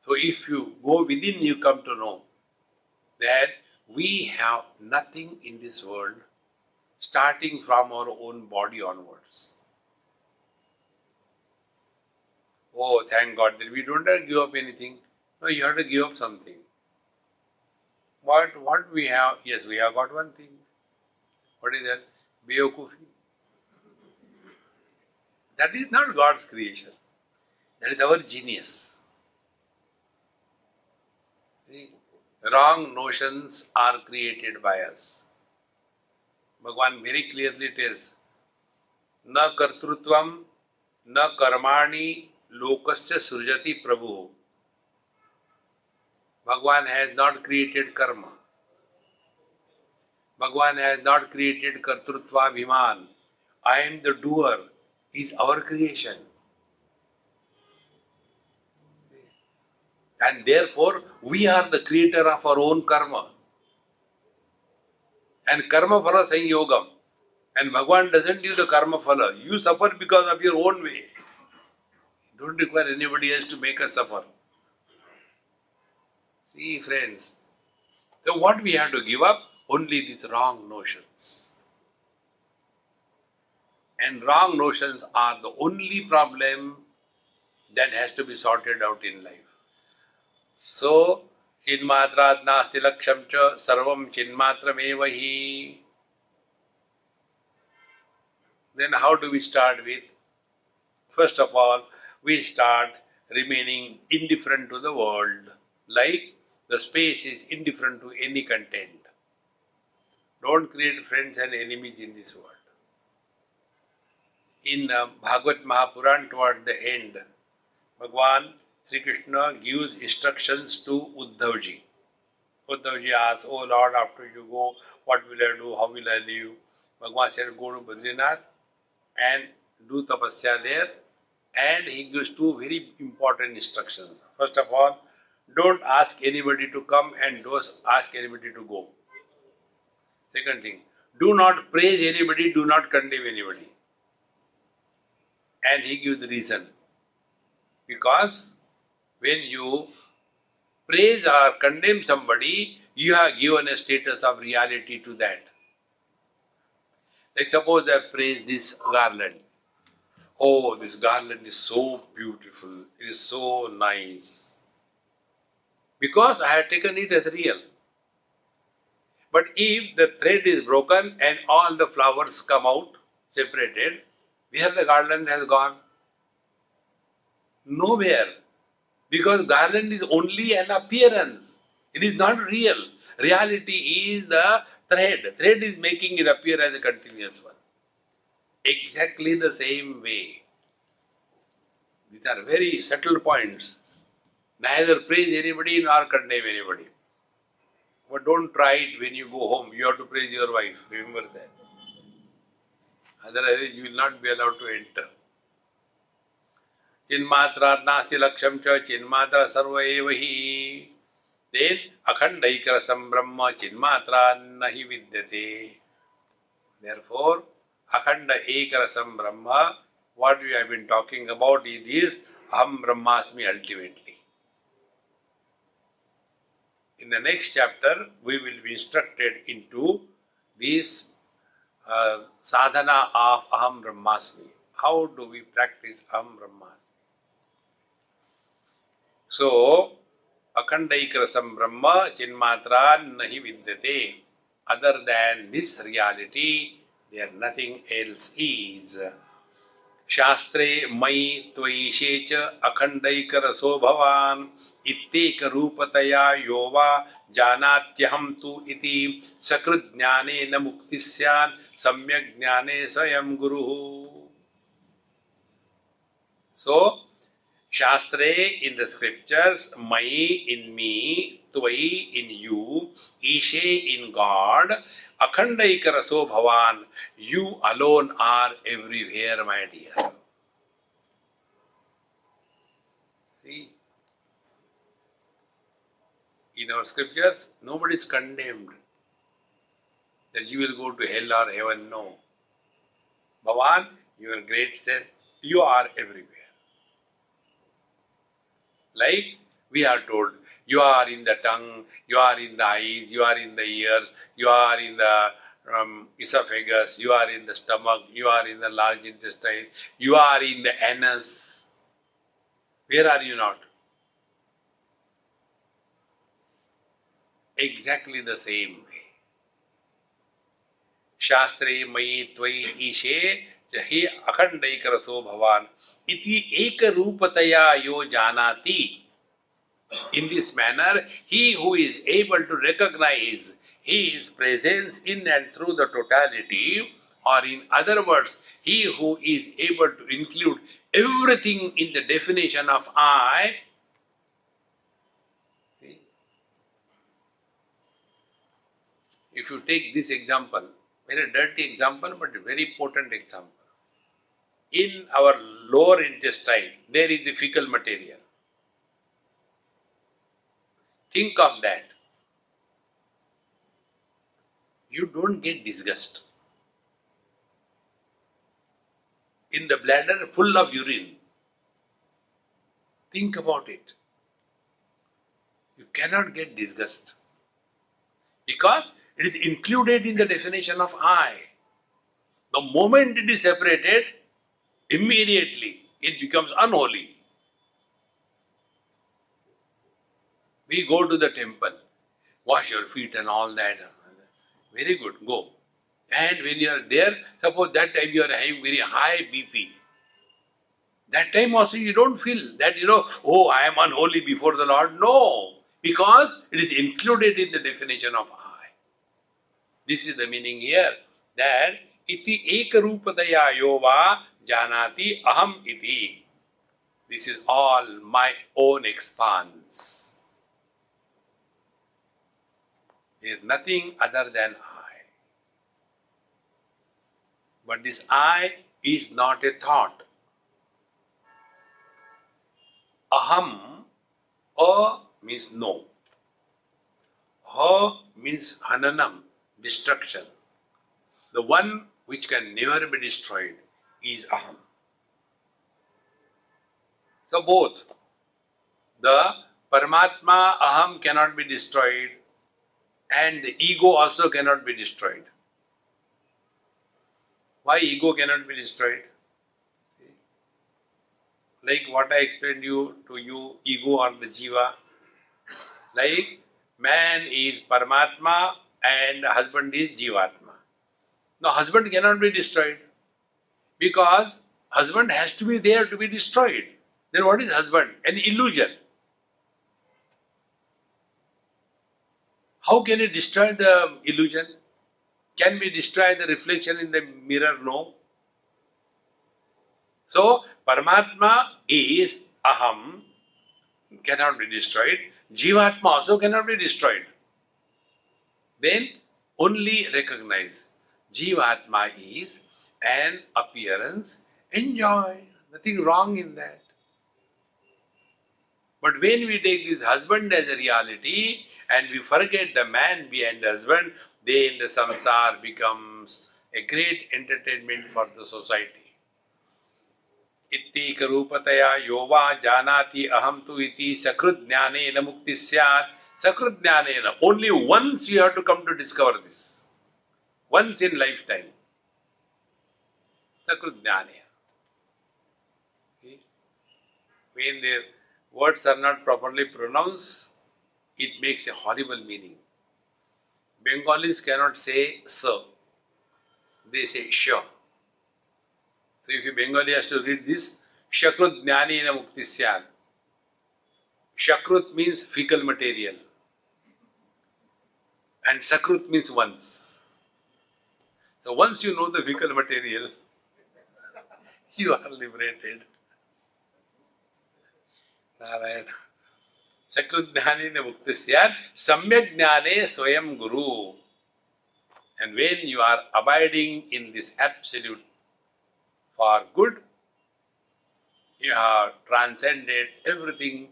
So if you go within, you come to know that we have nothing in this world starting from our own body onwards. Oh, thank God that we don't have to give up anything. No, you have to give up something. What what we have? Yes, we have got one thing. What is that? Beokufi. That is not God's creation. That is our genius. See, wrong notions are created by us. Bhagavan very clearly tells, न कर्तृत्वम न कर्माणि लोकस्य सृजति प्रभु Bhagwan has not created karma. Bhagwan has not created kartrutva bhiman. I am the doer is our creation. And therefore, we are the creator of our own karma. And karma phala sanyogam. And Bhagwan doesn't do the karma phala. You suffer because of your own way. Don't require anybody else to make us suffer. See, friends, so what we have to give up? Only these wrong notions. And wrong notions are the only problem that has to be sorted out in life. So, चिन्मात्रात् नास्ति लक्ष्यं च सर्वं चिन्मात्रमेव हि Then how do we start with? First of all, we start remaining indifferent to the world, like the space is indifferent to any content. Don't create friends and enemies in this world. In uh, Bhagavad Mahapuran, toward the end, Bhagwan Sri Krishna gives instructions to Uddhavji. Uddhavji asks, Oh Lord, after you go, what will I do? How will I live? Bhagwan said, Go to Badrinath and do tapasya there. And he gives two very important instructions. First of all, don't ask anybody to come and don't ask anybody to go. Second thing, do not praise anybody, do not condemn anybody. And he gives the reason. Because when you praise or condemn somebody, you have given a status of reality to that. Like suppose I praise this garland. Oh, this garland is so beautiful, it is so nice. Because I have taken it as real. But if the thread is broken and all the flowers come out separated, where the garland has gone? Nowhere. Because garland is only an appearance. It is not real. Reality is the thread. Thread is making it appear as a continuous one. Exactly the same way. These are very subtle points. Neither praise anybody nor condemn anybody. But don't try it when you go home. You have to praise your wife. Remember that. Otherwise, you will not be allowed to enter. चिन्मात्रा नास्ति लक्ष्यम च चिन्मात्रा सर्व एव ही then अखंड ऐकरसम ब्रह्म चिन्मात्रा न ही विद्यते therefore akhanda ekarasam brahma what we have been talking about is this aham brahmasmi ultimately in the next chapter we will be instructed into this uh, sadhana of aham brahmasmi how do we practice aham brahmasmi So, Akhandaikrasam Brahma Chinmatra Nahi Vidyate. Other than this reality, there nothing else is. शास्त्रे मयि त्वयिषे च अखण्डैकरसो भवान् इत्येकरूपतया यो वा जानात्यहं तु इति। सकृज्ञानेन मुक्तिः स्यात् सम्यक् ज्ञाने स्वयं गुरुः। सो Shastre in the scriptures, Mai in me, Tvai in you, Ishe in God, Akhandaikaraso Bhavan, you alone are everywhere, my dear. See, in our scriptures, nobody is condemned. that you will go to hell or heaven. No. Bhavan, your great self, you are everywhere. Like we are told, you are in the tongue, you are in the eyes, you are in the ears, you are in the um, esophagus, you are in the stomach, you are in the large intestine, you are in the anus. Where are you not? Exactly the same way. Shastre मयि त्वयि ईशे हे अखंड रसो भवान इति एक रूपतया यो जानाति in this manner he who is able to recognize his presence in and through the totality or in other words he who is able to include everything in the definition of i if you take this example very dirty example but very potent example in our lower intestine, there is the fecal material. Think of that. You don't get disgust. In the bladder full of urine, think about it. You cannot get disgust because it is included in the definition of I. The moment it is separated, immediately it becomes unholy. We go to the temple, wash your feet and all that. Very good, go. And when you are there, suppose that time you are having very high BP. That time also you don't feel that, you know, oh, I am unholy before the Lord. No, because it is included in the definition of I. This is the meaning here that iti ekarupataya yova janati aham iti. This is all my own expanse. There is nothing other than I. But this I is not a thought. Aham, a means no. Ha means hananam, destruction. The one which can never be destroyed is aham. So both the Paramatma aham cannot be destroyed and the ego also cannot be destroyed. Why ego cannot be destroyed? Like what I explained you to you, ego or the jiva. Like man is Paramatma and husband is Jivatma. Now husband cannot be destroyed because husband has to be there to be destroyed. Then what is husband? An illusion. How can you destroy the illusion? Can we destroy the reflection in the mirror? No. So, Paramatma is Aham, cannot be destroyed. Jivatma also cannot be destroyed. Then only recognize Jivatma is and appearance, enjoy. Nothing wrong in that. But when we take this husband as a reality and we forget the man behind the husband, then the samsar becomes a great entertainment for the society. इत्येक रूपतया यो वा जानाति अहम तु इति सकृत ज्ञानेन मुक्ति स्यात् सकृत ज्ञानेन only once you have to come to discover this once in lifetime Sakrujnanaya. When the words are not properly pronounced, it makes a horrible meaning. Bengalis cannot say sir, they say sure. So if a Bengali has to read this, Shakrut Jnani na Muktisyan. Shakrut means fecal material. And Sakrut means once. So once you know the fecal material, [laughs] you are liberated. Narayan. चक्रुद्ध्यान मुक्ति सम्यक ज्ञाने स्वयं गुरु। And when you are abiding in this absolute for good you have transcended everything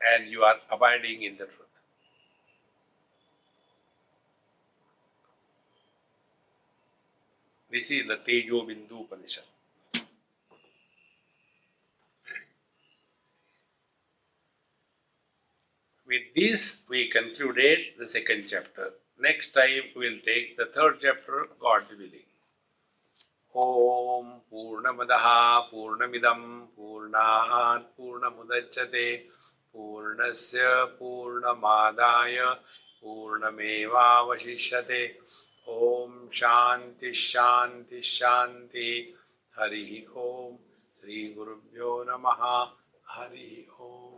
and you are abiding in the truth this is the Tejobindu Upanishad With this, we concluded the second chapter. Next time, we will take the third chapter, God willing. ॐ पूर्णमदः पूर्णमिदं पूर्णात् पूर्णमुदच्यते पूर्णस्य पूर्णमादाय पूर्णमेवावशिष्यते ॐ शान्ति शान्ति शान्ति हरिः ॐ श्रीगुरुभ्यो नमः हरिः ॐ